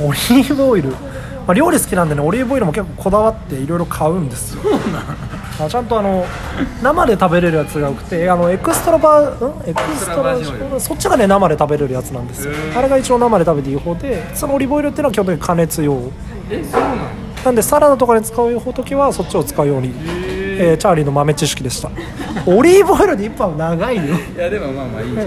オリーブオイル、まあ、料理好きなんでねオリーブオイルも結構こだわっていろいろ買うんですよ。あちゃんとあの生で食べれるやつが多くてあのエクストラバーん？エクストラスそっちがね生で食べれるやつなんです。よあれが一応生で食べていい方でそのオリーブオイルっていうのは基本的に加熱用。えそうなの？なんでサラダとかに使う時はそっちを使うように、えーチャーリーの豆知識でした。オリーブオイルで1杯は長いよ。いやでもまあまあいいじゃん